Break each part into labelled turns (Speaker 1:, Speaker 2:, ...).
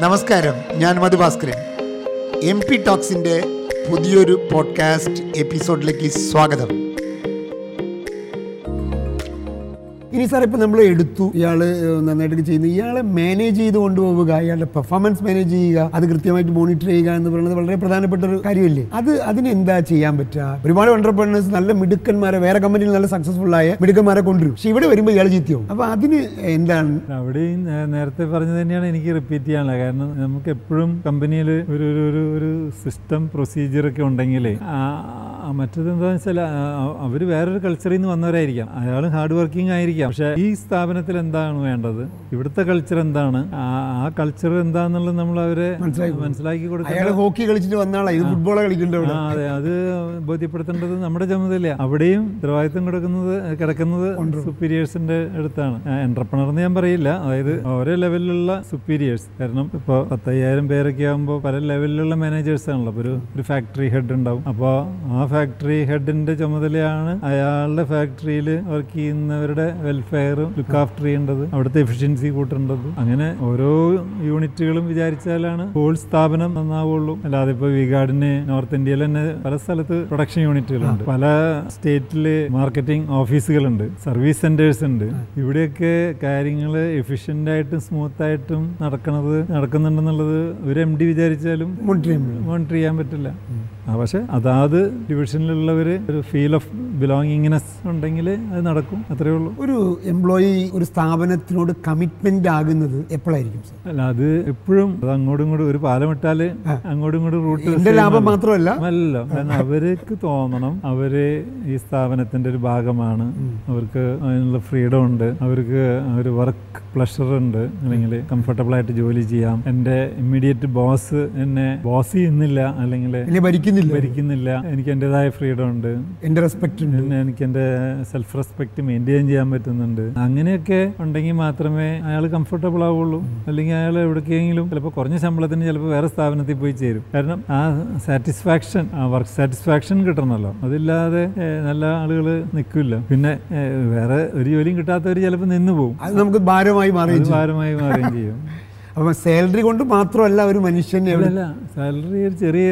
Speaker 1: നമസ്കാരം ഞാൻ Madhu Bhaskaran M P ടോക്സിന്റെ പുതിയൊരു പോഡ്കാസ്റ്റ് എപ്പിസോഡിലേക്ക് സ്വാഗതം.
Speaker 2: ഇനി സാർ ഇപ്പം നമ്മൾ എടുത്തു. ഇയാൾ നന്നായിട്ട് ചെയ്യുന്നു. ഇയാളെ മാനേജ് ചെയ്ത് കൊണ്ടുപോവുക ഇയാളുടെ പെർഫോമൻസ് മാനേജ് ചെയ്യുക അത് കൃത്യമായിട്ട് മോണിറ്റർ ചെയ്യുക എന്ന് പറയുന്നത് വളരെ പ്രധാനപ്പെട്ട ഒരു കാര്യമല്ലേ? അത് അതിന് എന്താ ചെയ്യാൻ പറ്റുക? ഒരുപാട് എന്റർപ്രണേഴ്സ് നല്ല മിടുക്കന്മാരെ വേറെ കമ്പനിയിൽ നല്ല സക്സസ്ഫുൾ ആയ മിടുക്കന്മാരെ കൊണ്ടുവരും. പക്ഷെ ഇവിടെ വരുമ്പോൾ ഇയാൾ ചീത്തയാവും. അപ്പോൾ അതിന് എന്താണ്?
Speaker 3: അവിടെയും നേരത്തെ പറഞ്ഞത് തന്നെയാണ് എനിക്ക് റിപ്പീറ്റ് ചെയ്യാനുള്ളത്. കാരണം നമുക്ക് എപ്പോഴും കമ്പനിയിൽ ഒരു ഒരു ഒരു സിസ്റ്റം പ്രൊസീജിയർ ഒക്കെ ഉണ്ടെങ്കിൽ മറ്റത് എന്താണെന്ന് വെച്ചാൽ അവർ വേറൊരു കൾച്ചറിൽ നിന്ന് വന്നവരായിരിക്കാം. അയാൾ ഹാർഡ് വർക്കിംഗ് ആയിരിക്കാം. പക്ഷേ ഈ സ്ഥാപനത്തിൽ എന്താണ് വേണ്ടത്? ഇവിടുത്തെ കൾച്ചർ എന്താണ്? ആ- കൾച്ചർ എന്താന്നുള്ളത് നമ്മൾ അവരെ
Speaker 2: മനസ്സിലാക്കി
Speaker 3: കൊടുക്കുക
Speaker 2: ഹോക്കി കളിച്ചിട്ട് വന്നാളാ. ഇത്
Speaker 3: ഫുട്ബോൾ അതെ. അത് ബോധ്യപ്പെടുത്തേണ്ടത് നമ്മുടെ ചുമതല അവിടെയും ഉത്തരവാദിത്തം കിടക്കുന്നത് കിടക്കുന്നത് സുപ്പീരിയേഴ്സിന്റെ അടുത്താണ്. എന്റർപ്രണർ എന്ന് ഞാൻ പറയില്ല. അതായത് ഓരോ ലെവലിലുള്ള സുപ്പീരിയേഴ്സ് കാരണം ഇപ്പോൾ പത്തയ്യായിരം പേരൊക്കെ ആകുമ്പോൾ പല ലെവലിലുള്ള മാനേജേഴ്സ് ആണല്ലോ. ഒരു ഒരു ഫാക്ടറി ഹെഡ് ഉണ്ടാവും. അപ്പോൾ ആ ഫാക്ടറി ഹെഡിന്റെ ചുമതലയാണ് അയാളുടെ ഫാക്ടറിയിൽ വർക്ക് ചെയ്യുന്നവരുടെ വെൽഫെയറും ലുക്ക് ആഫ്റ്റർ ചെയ്യേണ്ടത് അവിടുത്തെ എഫിഷ്യൻസി കൂട്ടേണ്ടത്. അങ്ങനെ ഓരോ യൂണിറ്റുകളും വിചാരിച്ചാലാണ് ഹോൾ സ്ഥാപനം നന്നാവുള്ളൂ. അല്ലാതെ ഇപ്പോൾ വിഗാർഡിന് നോർത്ത് ഇന്ത്യയിൽ തന്നെ പല സ്ഥലത്ത് പ്രൊഡക്ഷൻ യൂണിറ്റുകളുണ്ട് പല സ്റ്റേറ്റിൽ മാർക്കറ്റിംഗ് ഓഫീസുകളുണ്ട് സർവീസ് സെന്റേഴ്സ് ഉണ്ട്. ഇവിടെയൊക്കെ കാര്യങ്ങൾ എഫിഷ്യന്റ് ആയിട്ടും സ്മൂത്ത് ആയിട്ടും നടക്കണത് നടക്കുന്നുണ്ടെന്നുള്ളത് ഒരു എം ഡി വിചാരിച്ചാലും
Speaker 2: മോണിറ്റർ
Speaker 3: ചെയ്യാൻ പറ്റില്ല. പക്ഷെ അതാത് ഡിവിഷനിലുള്ളവർ ഒരു ഫീൽ ഓഫ് ബിലോങ്ങിങ്നെസ് ഉണ്ടെങ്കിൽ അത് നടക്കും അത്രേ ഉള്ളൂ.
Speaker 2: ഒരു എംപ്ലോയി ഒരു സ്ഥാപനത്തിനോട് കമ്മിറ്റ്മെന്റ് ആകുന്നത് എപ്പോഴായിരിക്കും
Speaker 3: അല്ല അത് എപ്പോഴും അത് അങ്ങോട്ടും ഇങ്ങോട്ടും ഒരു പാലം ഇട്ടാൽ അങ്ങോട്ടും ഇങ്ങോട്ടും റൂട്ട്
Speaker 2: ലാഭം മാത്രമല്ല.
Speaker 3: അല്ലല്ലോ. കാരണം അവർക്ക് തോന്നണം അവർ ഈ സ്ഥാപനത്തിന്റെ ഒരു ഭാഗമാണ്. അവർക്ക് അതിനുള്ള ഫ്രീഡം ഉണ്ട്. അവർക്ക് ഒരു വർക്ക് പ്ലഷർ ഉണ്ട്. അല്ലെങ്കിൽ കംഫർട്ടബിൾ ആയിട്ട് ജോലി ചെയ്യാം. എന്റെ ഇമ്മീഡിയറ്റ് ബോസ് എന്നെ ബോസ് ചെയ്യുന്നില്ല. അല്ലെങ്കിൽ
Speaker 2: ഭരിക്കുന്നില്ല.
Speaker 3: ഭരിക്കുന്നില്ല. എനിക്ക് എന്റെതായ ഫ്രീഡം ഉണ്ട്.
Speaker 2: എന്റെ റെസ്പെക്ട് ഉണ്ട്
Speaker 3: പിന്നെ എനിക്ക് എന്റെ സെൽഫ് റെസ്പെക്ട് മെയിന്റെയിൻ ചെയ്യാൻ പറ്റുന്നുണ്ട്. അങ്ങനെയൊക്കെ ഉണ്ടെങ്കിൽ മാത്രമേ അയാൾ കംഫർട്ടബിൾ ആവുള്ളൂ. അല്ലെങ്കിൽ അയാൾ എവിടേക്കെങ്കിലും ചിലപ്പോൾ കുറഞ്ഞ ശമ്പളത്തിന് ചിലപ്പോൾ വേറെ സ്ഥാപനത്തിൽ പോയി ചേരും. കാരണം ആ സാറ്റിസ്ഫാക്ഷൻ ആ വർക്ക് സാറ്റിസ്ഫാക്ഷൻ കിട്ടണമല്ലോ. അതില്ലാതെ നല്ല ആളുകൾ നിൽക്കില്ല. പിന്നെ വേറെ ഒരു ജോലിയും കിട്ടാത്തവർ ചിലപ്പോൾ നിന്ന് പോകും
Speaker 2: അത് നമുക്ക് ഭാരമായി മാറുകയും
Speaker 3: ഭാരമായി മാറുകയും ചെയ്യും.
Speaker 2: അപ്പൊ സാലറി കൊണ്ട് മാത്രമല്ല ഒരു മനുഷ്യൻ
Speaker 3: സാലറി ഒരു ചെറിയ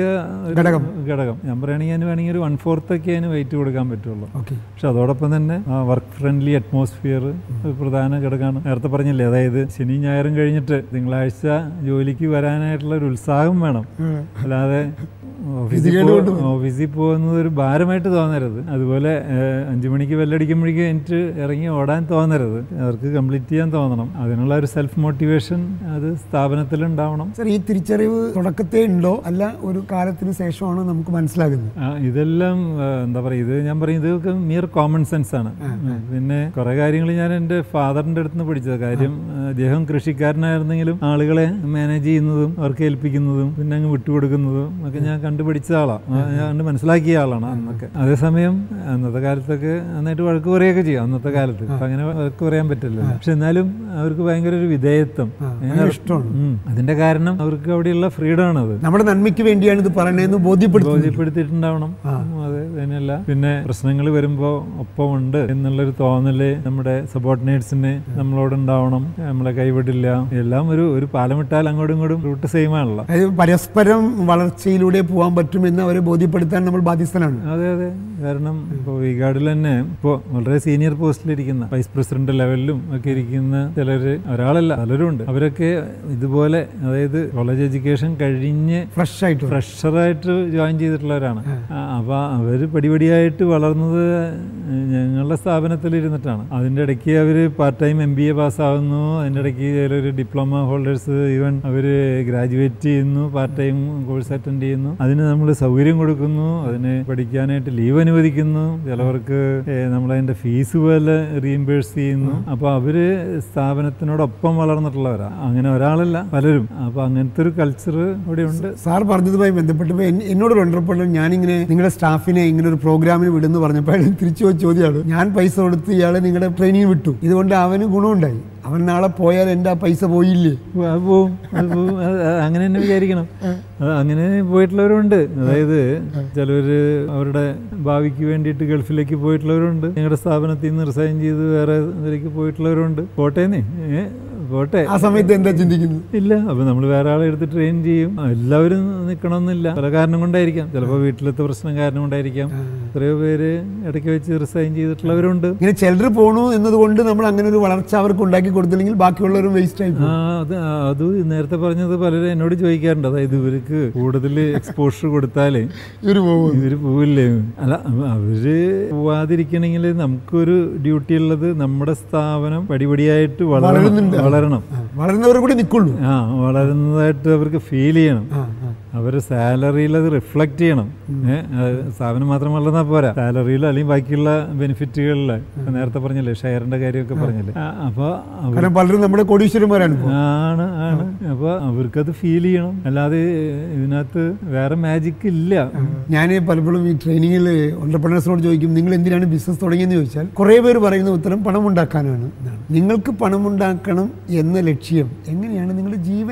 Speaker 2: ഘടകം.
Speaker 3: ഘടകം. ഞാൻ പറയുകയാണെങ്കിൽ അതിന് വേണമെങ്കിൽ ഒരു വൺ ഫോർത്ത് ഒക്കെ അതിന് വെയിറ്റ് കൊടുക്കാൻ പറ്റുള്ളൂ.
Speaker 2: ഓക്കെ
Speaker 3: പക്ഷെ അതോടൊപ്പം തന്നെ വർക്ക് ഫ്രണ്ട്ലി അറ്റ്മോസ്ഫിയർ ഒരു പ്രധാന ഘടകമാണ്. നേരത്തെ പറഞ്ഞില്ലേ അതായത് ശനി ഞായറും കഴിഞ്ഞിട്ട് തിങ്കളാഴ്ച ജോലിക്ക് വരാനായിട്ടുള്ള ഒരു ഉത്സാഹം വേണം. അല്ലാതെ ഓഫീസിൽ പോകുന്നത് ഒരു ഭാരമായിട്ട് തോന്നരുത്. അതുപോലെ അഞ്ചു മണിക്ക് ബെല്ലടിക്കുമ്പോഴേക്കും എനിക്ക് ഇറങ്ങി ഓടാൻ തോന്നരുത്. അവർക്ക് കംപ്ലീറ്റ് ചെയ്യാൻ തോന്നണം. അതിനുള്ള ഒരു സെൽഫ് മോട്ടിവേഷൻ അത് സ്ഥാപനത്തിൽ ഉണ്ടാവണം
Speaker 2: സർ ഈ തിരിച്ചറിവ് തുടക്കത്തെ ഉണ്ടോ? അല്ല ഒരു കാലത്തിന് ശേഷമാണ് നമുക്ക് മനസ്സിലാകുന്നത്?
Speaker 3: ഇതെല്ലാം എന്താ പറയുക ഇത് ഞാൻ പറയും ഇതൊക്കെ മിയർ കോമൺ സെൻസ് ആണ്. പിന്നെ കുറെ കാര്യങ്ങൾ ഞാൻ എന്റെ ഫാദറിന്റെ അടുത്ത് നിന്ന് പഠിച്ചത്. കാര്യം അദ്ദേഹം കൃഷിക്കാരനായിരുന്നെങ്കിലും ആളുകളെ മാനേജ് ചെയ്യുന്നതും അവർക്ക് ഏൽപ്പിക്കുന്നതും പിന്നെ അങ്ങ് വിട്ടുകൊടുക്കുന്നതും ഒക്കെ ഞാൻ കണ്ടുപിടിച്ച ആളാണ് ഞാൻ കണ്ട് മനസ്സിലാക്കിയ ആളാണ് അന്നൊക്കെ. അതേസമയം അന്നത്തെ കാലത്തൊക്കെ നന്നായിട്ട് വഴക്ക് പറയുകയൊക്കെ ചെയ്യും അന്നത്തെ കാലത്ത്. അങ്ങനെ വഴക്ക് പറയാൻ പറ്റില്ല പക്ഷെ എന്നാലും അവർക്ക് ഭയങ്കര ഒരു വിധേയത്വം.
Speaker 2: ഇഷ്ടമാണ്.
Speaker 3: അതിന്റെ കാരണം അവർക്ക് അവിടെയുള്ള ഫ്രീഡം അത്.
Speaker 2: നമ്മുടെ നന്മയ്ക്ക് വേണ്ടിയാണ് ഇത് പറയണതെന്ന് ബോധ്യപ്പെടുത്തി
Speaker 3: ബോധ്യപ്പെടുത്തിയിട്ടുണ്ടാവണം. അതെ തന്നെയല്ല പിന്നെ പ്രശ്നങ്ങൾ വരുമ്പോൾ ഒപ്പമുണ്ട് എന്നുള്ളൊരു തോന്നൽ നമ്മുടെ സബോർഡിനേറ്റ്സിന് നമ്മളോട് ഉണ്ടാവണം നമ്മളെ കൈവിടില്ല. എല്ലാം ഒരു ഒരു പാലമിട്ടാൽ അങ്ങോട്ടും ഇങ്ങോട്ടും റൂട്ട് സെയിം ആണല്ലോ.
Speaker 2: പരസ്പരം വളർച്ചയിലൂടെ പോകാൻ പറ്റുമെന്ന് അവരെ ബോധ്യപ്പെടുത്താൻ നമ്മൾ ബാധ്യസ്ഥനാണ്.
Speaker 3: അതെ അതെ. കാരണം ഇപ്പോൾ വിഗാർഡിൽ തന്നെ ഇപ്പോൾ വളരെ സീനിയർ പോസ്റ്റിലിരിക്കുന്ന വൈസ് പ്രസിഡന്റ് ലെവലിലും ഒക്കെ ഇരിക്കുന്ന ചിലര് ഒരാളല്ല പലരും ഉണ്ട് അവരൊക്കെ ഇതുപോലെ അതായത് കോളേജ് എഡ്യൂക്കേഷൻ കഴിഞ്ഞ്
Speaker 2: ഫ്രഷ് ആയിട്ട്
Speaker 3: ഫ്രഷറായിട്ട് ജോയിൻ ചെയ്തിട്ടുള്ളവരാണ്. അപ്പൊ അവർ പടിപടിയായിട്ട് വളർന്നത് ഞങ്ങളുടെ സ്ഥാപനത്തിൽ ഇരുന്നിട്ടാണ് അതിന്റെ ഇടയ്ക്ക് അവർ part time M B A പാസ്സാവുന്നു. അതിന്റെ ഇടയ്ക്ക് ചിലർ ഡിപ്ലോമ ഹോൾഡേഴ്സ് ഈവൻ അവർ ഗ്രാജുവേറ്റ് ചെയ്യുന്നു പാർട്ട് ടൈം കോഴ്സ് അറ്റൻഡ് ചെയ്യുന്നു. അതിന് നമ്മൾ സൗകര്യം കൊടുക്കുന്നു. അതിന് പഠിക്കാനായിട്ട് ലീവ് അനുവദിക്കുന്നു. ചിലവർക്ക് നമ്മളതിന്റെ ഫീസ് പോലെ റീഇംബേഴ്സ് ചെയ്യുന്നു. അപ്പോൾ അവർ സ്ഥാപനത്തിനോടൊപ്പം വളർന്നിട്ടുള്ളവരാണ് അങ്ങനെ ഒരാളല്ല പലരും. അപ്പൊ അങ്ങനത്തെ ഒരു കൾച്ചർ ഇവിടെ ഉണ്ട്.
Speaker 2: സാർ പറഞ്ഞതുമായി ബന്ധപ്പെട്ടപ്പോൾ എന്നോട് ബന്ധപ്പെട്ട ഞാനിങ്ങനെ നിങ്ങളുടെ സ്റ്റാഫിനെ ഇങ്ങനെ ഒരു പ്രോഗ്രാമിന് വിടുന്നു പറഞ്ഞപ്പോൾ അയാൾ തിരിച്ചു പോയി ചോദ്യമാണ്. ഞാൻ പൈസ കൊടുത്ത് ഇയാളെ നിങ്ങളുടെ ട്രെയിനിങ് വിട്ടു. ഇതുകൊണ്ട് അവന് ഗുണമുണ്ടായി. അവൻ നാളെ പോയാൽ എന്റെ ആ പൈസ പോയില്ലേ?
Speaker 3: പോവും അങ്ങനെ തന്നെ വിചാരിക്കണം. അങ്ങനെ പോയിട്ടുള്ളവരുണ്ട്. അതായത് ചിലവര് അവരുടെ ഭാവിക്ക് വേണ്ടിയിട്ട് ഗൾഫിലേക്ക് പോയിട്ടുള്ളവരുണ്ട്. ഞങ്ങളുടെ സ്ഥാപനത്തിൽ നിന്ന് റിസൈൻ ചെയ്ത് വേറെ ഇതിലേക്ക് പോയിട്ടുള്ളവരുണ്ട്. പോട്ടേന്നേ. പോട്ടെ.
Speaker 2: ആ സമയത്ത് എന്താ ചിന്തിക്കുന്നത്?
Speaker 3: ഇല്ല അപ്പൊ നമ്മൾ വേറെ ആളെ എടുത്ത് ട്രെയിൻ ചെയ്യും. എല്ലാവരും നിൽക്കണമെന്നില്ല പല കാരണം കൊണ്ടായിരിക്കാം. ചിലപ്പോൾ വീട്ടിലത്തെ പ്രശ്നം കാരണം കൊണ്ടായിരിക്കാം. എത്രയോ പേര് ഇടയ്ക്ക് വെച്ച് റിസൈൻ ചെയ്തിട്ടുള്ളവരുണ്ട്.
Speaker 2: ഇങ്ങനെ ചിലർ പോണു എന്നതുകൊണ്ട് നമ്മൾ അങ്ങനെ ഒരു വളർച്ച അവർക്ക് ഉണ്ടാക്കി കൊടുത്തില്ലെങ്കിൽ ബാക്കിയുള്ളവരും വേസ്റ്റ് ആയി
Speaker 3: അത് അത് നേരത്തെ പറഞ്ഞത് പലരും എന്നോട് ചോദിക്കാറുണ്ട്. അതായത് ഇവർക്ക് കൂടുതൽ എക്സ്പോഷർ കൊടുത്താലേ
Speaker 2: ഇവർ പോകും
Speaker 3: പോവില്ലേ? അല്ല അവർ പോവാതിരിക്കണമെങ്കിൽ നമുക്കൊരു ഡ്യൂട്ടി ഉള്ളത് നമ്മുടെ സ്ഥാപനം പടിപടിയായിട്ട് വളരെ
Speaker 2: വളരുന്നുണ്ട്.
Speaker 3: വളരണം.
Speaker 2: വളരുന്നവർ കൂടി നിൽക്കുള്ളൂ
Speaker 3: ആ വളരുന്നതായിട്ട് അവർക്ക് ഫീൽ ചെയ്യണം.
Speaker 2: ആ.
Speaker 3: സാലറിയിൽ അത് റിഫ്ലക്റ്റ് ചെയ്യണം. അതായത് സ്ഥാപനം മാത്രം വളർന്നാൽ പോരാ. സാലറിയിൽ അല്ലെങ്കിൽ ബാക്കിയുള്ള ബെനിഫിറ്റുകളിൽ നേരത്തെ പറഞ്ഞില്ലേ ഷെയറിന്റെ കാര്യമൊക്കെ പറഞ്ഞില്ലേ. ആ, അപ്പൊ അവർ
Speaker 2: പലരും നമ്മുടെ കോടീശ്വരന്മാരാണ്.
Speaker 3: ആണ് ആണ്. അപ്പൊ അവർക്കത് ഫീൽ ചെയ്യണം. അല്ലാതെ ഇതിനകത്ത് വേറെ മാജിക് ഇല്ല.
Speaker 2: ഞാൻ പലപ്പോഴും ഈ ട്രെയിനിങ്ങിൽ ഓണ്ടർപ്രണേഴ്സിനോട് ചോദിക്കും നിങ്ങൾ എന്തിനാണ് ബിസിനസ് തുടങ്ങിയെന്ന് ചോദിച്ചാൽ കുറേ പേര് പറയുന്ന ഉത്തരം പണം ഉണ്ടാക്കാനാണ് നിങ്ങൾക്ക് പണമുണ്ടാക്കണം എന്ന ലക്ഷ്യം എങ്ങനെയാണ്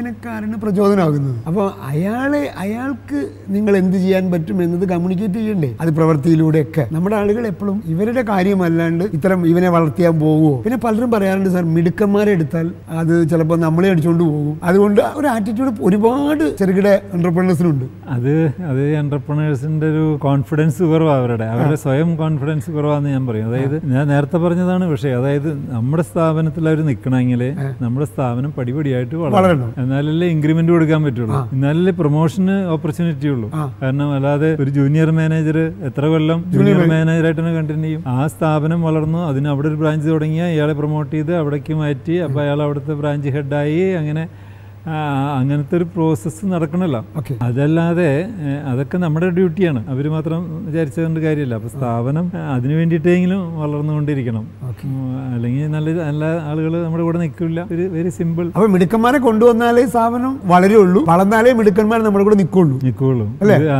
Speaker 2: ജീവനക്കാരന് പ്രചോദനമാകുന്നത് അപ്പോൾ അയാളെ അയാൾക്ക് നിങ്ങൾ എന്ത് ചെയ്യാൻ പറ്റും എന്നത് കമ്മ്യൂണിക്കേറ്റ് ചെയ്യണ്ടേ? അത് പ്രവൃത്തിയിലൂടെയൊക്കെ. നമ്മുടെ ആളുകൾ എപ്പോഴും ഇവരുടെ കാര്യമല്ലാണ്ട് ഇത്തരം ഇവനെ വളർത്തിയാൻ പോകുമോ പിന്നെ പലരും പറയാറുണ്ട് സാർ മിടുക്കന്മാരെ എടുത്താൽ അത് ചിലപ്പോൾ നമ്മളെ അടിച്ചുകൊണ്ട് പോകും. അതുകൊണ്ട് ഒരു ആറ്റിറ്റ്യൂഡ് ഒരുപാട് ചെറുകിട എന്റർപ്രണേഴ്സിനുണ്ട്
Speaker 3: അത് അത് എന്റർപ്രണേഴ്സിന്റെ ഒരു കോൺഫിഡൻസ് കുറവാണ് അവരുടെ അവരുടെ സ്വയം കോൺഫിഡൻസ് കുറവാന്ന് ഞാൻ പറയും. അതായത് ഞാൻ നേരത്തെ പറഞ്ഞതാണ് പക്ഷേ അതായത് നമ്മുടെ സ്ഥാപനത്തിൽ അവർ നിൽക്കണമെങ്കിൽ നമ്മുടെ സ്ഥാപനം പടിപടിയായിട്ട് വളരണം. എന്നാലല്ലേ ഇൻക്രിമെന്റ് കൊടുക്കാൻ പറ്റുള്ളൂ. എന്നാലല്ലേ പ്രൊമോഷന് ഓപ്പർച്യൂണിറ്റി ഉള്ളൂ. കാരണം അല്ലാതെ ഒരു ജൂനിയർ മാനേജർ എത്ര കൊല്ലം ജൂനിയർ മാനേജറായിട്ട് തന്നെ കണ്ടിന്യൂ ചെയ്യും. ആ സ്ഥാപനം വളർന്നു അതിന് അവിടെ ഒരു ബ്രാഞ്ച് തുടങ്ങിയ ഇയാളെ പ്രൊമോട്ട് ചെയ്ത് അവിടേക്ക് മാറ്റി അപ്പോൾ അയാൾ അവിടുത്തെ ബ്രാഞ്ച് ഹെഡായി അങ്ങനെ അങ്ങനത്തെ ഒരു പ്രോസസ്സ് നടക്കണല്ലോ.
Speaker 2: ഓക്കെ
Speaker 3: അതല്ലാതെ അതൊക്കെ നമ്മുടെ ഡ്യൂട്ടിയാണ്. അവർ മാത്രം വിചാരിച്ചതുകൊണ്ട് കാര്യമില്ല. അപ്പോൾ സ്ഥാപനം അതിനു വേണ്ടിയിട്ടെങ്കിലും വളർന്നുകൊണ്ടിരിക്കണം. അല്ലെങ്കിൽ നല്ല നല്ല ആളുകൾ നമ്മുടെ കൂടെ നിൽക്കില്ല. ഒരു വെരി സിമ്പിൾ
Speaker 2: അപ്പൊ മിടുക്കന്മാരെ കൊണ്ടുവന്നാലേ സ്ഥാപനം വളരുള്ളൂ. വളർന്നാലേ മിടുക്കന്മാർ നമ്മുടെ കൂടെ നിൽക്കുള്ളൂ.
Speaker 3: നിൽക്കുള്ളൂ.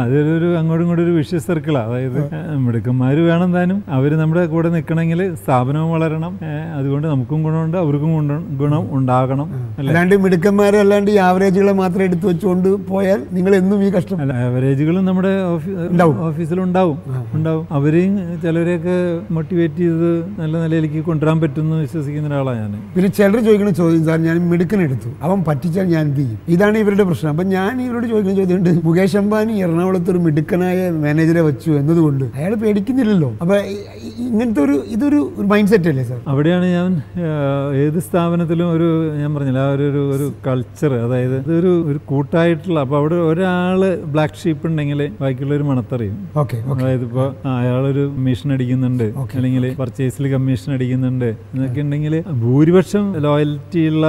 Speaker 3: അതൊരു അങ്ങോട്ടും ഇങ്ങോട്ടും ഒരു വിഷയ സർക്കിളാണ് അതായത് മിടുക്കന്മാർ വേണം താനും അവർ നമ്മുടെ കൂടെ നിൽക്കണമെങ്കിൽ സ്ഥാപനവും വളരണം. അതുകൊണ്ട് നമുക്കും ഗുണമുണ്ട് അവർക്കും ഗുണം ഉണ്ടാകണം.
Speaker 2: അല്ലാണ്ട് മിടുക്കന്മാരെ അല്ലാണ്ട് ഈ ആവറേജുകളെ മാത്രം എടുത്തു വെച്ചുകൊണ്ട് പോയാൽ നിങ്ങൾ എന്നും ഈ കഷ്ടം.
Speaker 3: അല്ല ആവറേജുകളും നമ്മുടെ ഓഫീസിലുണ്ടാവും ഉണ്ടാവും. അവരെയും ചിലരെയൊക്കെ മോട്ടിവേറ്റ് ചെയ്ത് നല്ല നിലയിലേക്ക് കൊണ്ടുവരാൻ പറ്റുമെന്ന് വിശ്വസിക്കുന്ന ഒരാളാണ് ഞാൻ
Speaker 2: പിന്നെ ചിലർ ചോദിക്കുന്ന ചോദ്യം സാർ ഞാൻ മിടുക്കനെടുത്തു അവൻ പറ്റിച്ചാൽ ഞാൻ എന്ത് ചെയ്യും? ഇതാണ് ഇവരുടെ പ്രശ്നം. അപ്പം ഞാൻ ഇവരോട് ചോദിക്കുന്ന ചോദ്യമുണ്ട് മുകേഷ് അംബാനി എറണാകുളത്ത് ഒരു മിടുക്കനായ മാനേജറെ വെച്ചു എന്നതുകൊണ്ട്? അയാൾ പേടിക്കുന്നില്ലല്ലോ. അപ്പൊ ഇങ്ങനത്തെ ഒരു ഇതൊരു മൈൻഡ് സെറ്റ് അല്ലേ സാർ?
Speaker 3: അവിടെയാണ് ഞാൻ ഏത് സ്ഥാപനത്തിലും ഒരു ഞാൻ പറഞ്ഞില്ല ആ ഒരു ഒരു ഒരു കൾച്ചർ അതായത് ഇതൊരു ഒരു കൂട്ടായിട്ടുള്ള അപ്പോൾ അവിടെ ഒരാൾ ബ്ലാക്ക് ഷീപ്പ് ഉണ്ടെങ്കിൽ ബാക്കിയുള്ളവർ മണത്തറിയും. അതായത് ഇപ്പോൾ അയാളൊരു മിഷൻ അടിക്കുന്നുണ്ട്. അല്ലെങ്കിൽ പർച്ചേസിൽ കമ്മീഷൻ അടിക്കുന്നുണ്ട്. എന്നൊക്കെ ഉണ്ടെങ്കിൽ ഭൂരിപക്ഷം ലോയൽറ്റി ഉള്ള.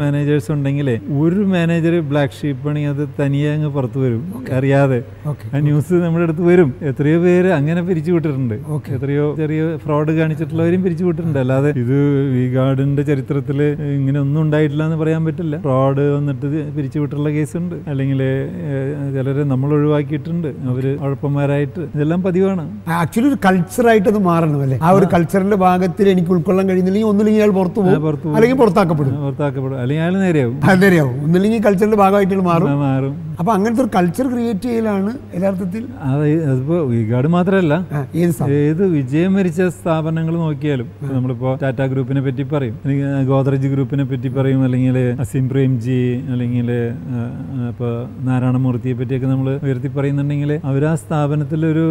Speaker 3: മാനേജേഴ്സ് ഉണ്ടെങ്കിൽ ഒരു മാനേജർ ബ്ലാക്ക് ഷീപ്പ് ആണെങ്കിൽ അത് തനിയെ അങ്ങ് പുറത്ത് വരും. അറിയാതെ. ആ ന്യൂസ് നമ്മുടെ അടുത്ത് വരും. എത്രയോ പേര് അങ്ങനെ പിരിച്ചു വിട്ടിട്ടുണ്ട്.
Speaker 2: Okay.
Speaker 3: എത്രയോ ചെറിയ ഫ്രോഡ് കാണിച്ചിട്ടുള്ളവരും പിരിച്ചു വിട്ടിട്ടുണ്ട്. അല്ലാതെ ഇത് ഈ ഗാർഡിന്റെ ചരിത്രത്തിൽ ഇങ്ങനെ ഒന്നും ഉണ്ടായിട്ടില്ല എന്ന് പറയാൻ പറ്റില്ല. ഫ്രോഡ് വന്നിട്ട് പിരിച്ചുവിട്ടുള്ള പിരിച്ചു വിട്ടുള്ള കേസുണ്ട്. അല്ലെങ്കിൽ ചിലരെ നമ്മൾ ഒഴിവാക്കിയിട്ടുണ്ട്. അവർ ഉഴപ്പന്മാരായിട്ട് ഇതെല്ലാം പതിവാണ്.
Speaker 2: ആക്ച്വലി ഒരു കൾച്ചറായിട്ട് അത് മാറണം അല്ലേ? ആ ഒരു കൾച്ചറിന്റെ ഭാഗത്തിൽ എനിക്ക് ഉൾക്കൊള്ളാൻ കഴിയുന്നില്ലെങ്കിൽ ഒന്നില്ലെങ്കിൽ അയാൾ പുറത്തു പോകും. അല്ലെങ്കിൽ പുറത്താക്കപ്പെടും.
Speaker 3: പുറത്താക്കപ്പെടും. അല്ലെങ്കിൽ അയാൾ നേരെയാവും.
Speaker 2: നേരെയാവും. ഒന്നില്ലെങ്കിൽ കൾച്ചറിന്റെ ഭാഗമായിട്ട് മാറും.
Speaker 3: മാറും.
Speaker 2: അപ്പൊ അങ്ങനത്തെ ഒരു കൾച്ചർ ക്രിയേറ്റ് ചെയ്യലാണ് യഥാർത്ഥത്തിൽ
Speaker 3: അത് അതിപ്പോ ഗാർഡ് മാത്രമല്ല.
Speaker 2: ഏത്
Speaker 3: വിജയം വരിച്ച സ്ഥാപനങ്ങൾ നോക്കിയാലും നമ്മളിപ്പോ ടാറ്റ ഗ്രൂപ്പിനെ പറ്റി പറയും. അല്ലെങ്കിൽ ഗോദ്രേജ് ഗ്രൂപ്പിനെ പറ്റി പറയും. അല്ലെങ്കിൽ അസിം പ്രേംജി അല്ലെങ്കിൽ ഇപ്പോൾ നാരായണമൂർത്തിയെ പറ്റിയൊക്കെ നമ്മൾ ഉയർത്തി പറയുന്നുണ്ടെങ്കിൽ അവർ ആ സ്ഥാപനത്തിൽ ഒരു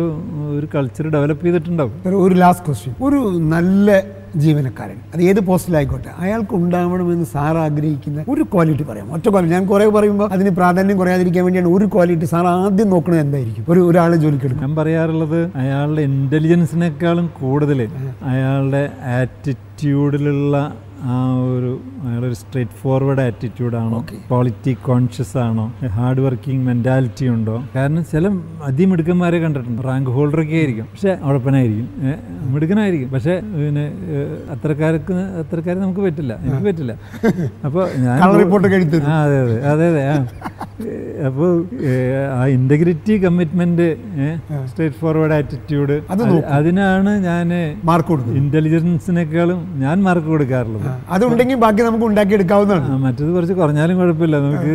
Speaker 3: ഒരു കൾച്ചർ ഡെവലപ്പ് ചെയ്തിട്ടുണ്ടാവും.
Speaker 2: ഒരു- ഒരു ലാസ്റ്റ് ക്വസ്റ്റ്യൻ ഒരു നല്ല ജീവനക്കാരൻ അത് ഏത് പോസ്റ്റിലായിക്കോട്ടെ അയാൾക്ക് ഉണ്ടാവണമെന്ന് സാർ ആഗ്രഹിക്കുന്ന ഒരു ക്വാളിറ്റി പറയാം ഒറ്റ ക്വാളിറ്റി ഞാൻ കുറേ പറയുമ്പോൾ അതിന് പ്രാധാന്യം കുറയാതിരിക്കാൻ വേണ്ടിയാണ് ഒരു ക്വാളിറ്റി സാർ ആദ്യം നോക്കുന്നത് എന്തായിരിക്കും? ഒരു ഒരാളെ ജോലിക്കെടുക്കും
Speaker 3: ഞാൻ പറയാറുള്ളത് അയാളുടെ ഇന്റലിജൻസിനേക്കാളും കൂടുതൽ അയാളുടെ ആറ്റിറ്റ്യൂഡിലുള്ള ആ ഒരു അയാളൊരു സ്ട്രേറ്റ് ഫോർവേഡ് ആറ്റിറ്റ്യൂഡാണോ ക്വാളിറ്റി കോൺഷ്യസ് ആണോ? ഹാർഡ് വർക്കിംഗ് മെന്റാലിറ്റി ഉണ്ടോ? കാരണം ചില അതിമിടുക്കന്മാരെ കണ്ടിട്ടുണ്ട്. റാങ്ക് ഹോൾഡറൊക്കെ ആയിരിക്കും. പക്ഷെ ഉഴപ്പനായിരിക്കും. മിടുക്കനായിരിക്കും. പക്ഷെ പിന്നെ അത്രക്കാർക്ക് അത്രക്കാരെ നമുക്ക് പറ്റില്ല. എനിക്ക് പറ്റില്ല. അപ്പോൾ ഞാൻ
Speaker 2: റിപ്പോർട്ട്
Speaker 3: ആ അതെ അതെ അതെ അതെ ആ. അപ്പോൾ ആ integrity commitment straight forward attitude അതിനാണ് ഞാൻ
Speaker 2: മാർക്ക് കൊടുക്കും
Speaker 3: ഇന്റലിജൻസിനേക്കാളും ഞാൻ മാർക്ക് കൊടുക്കാറുള്ളത്.
Speaker 2: അതുണ്ടെങ്കിൽ ബാക്കി നമുക്ക് ഉണ്ടാക്കിയെടുക്കാവുന്നതാണ്.
Speaker 3: മറ്റേത് മറ്റത് കുറച്ച് കുറഞ്ഞാലും കുഴപ്പമില്ല. നമുക്ക്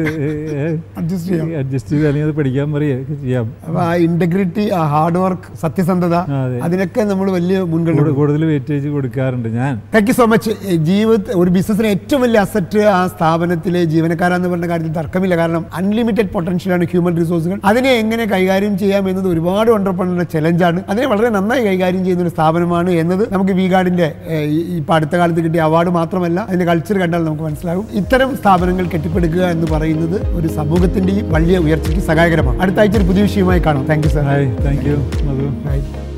Speaker 2: അഡ്ജസ്റ്റ് ചെയ്യാം.
Speaker 3: അഡ്ജസ്റ്റ് ചെയ്ത് അല്ലെങ്കിൽ അത് പഠിക്കാൻ പറയുക ചെയ്യാം.
Speaker 2: അപ്പൊ ആ ഇന്റഗ്രിറ്റി ആ ഹാർഡ് വർക്ക് സത്യസന്ധത അതിനൊക്കെ നമ്മൾ വലിയ
Speaker 3: കൂടു- കൂടുതൽ വെയിറ്റേജ് കൊടുക്കാറുണ്ട് ഞാൻ.
Speaker 2: താങ്ക് യു സോ മച്ച് ജീവിത ഒരു ബിസിനസ്സിന് ഏറ്റവും വലിയ അസറ്റ് ആ സ്ഥാപനത്തിലെ ജീവനക്കാരെന്ന് പറഞ്ഞ കാര്യത്തിൽ തർക്കമില്ല. കാരണം അൺലിമിറ്റഡ് പൊട്ടൻഷ്യലാണ് ഹ്യൂമൻ റിസോഴ്സുകൾ അതിനെ എങ്ങനെ കൈകാര്യം ചെയ്യാം എന്നത് ഒരുപാട് ഓണ്ടർപ്രണറുടെ ചലഞ്ചാണ് അതിനെ വളരെ നന്നായി കൈകാര്യം ചെയ്യുന്ന ഒരു സ്ഥാപനമാണ് എന്നത് നമുക്ക് വി ഗാർഡിന്റെ ഇപ്പൊ അടുത്ത കാലത്ത് കിട്ടിയ അവാർഡ് മാത്രമല്ല അതിന്റെ കൾച്ചർ കണ്ടാൽ നമുക്ക് മനസ്സിലാകും. ഇത്തരം സ്ഥാപനങ്ങൾ കെട്ടിപ്പടുക്കുക എന്ന് പറയുന്നത് ഒരു സമൂഹത്തിന്റെയും വലിയ ഉയർച്ചയ്ക്ക് സഹായകരമാണ്. അടുത്ത ആഴ്ച ഒരു പുതിയ വിഷയമായി കാണാം. Thank you sir
Speaker 3: hi thank you Madhu.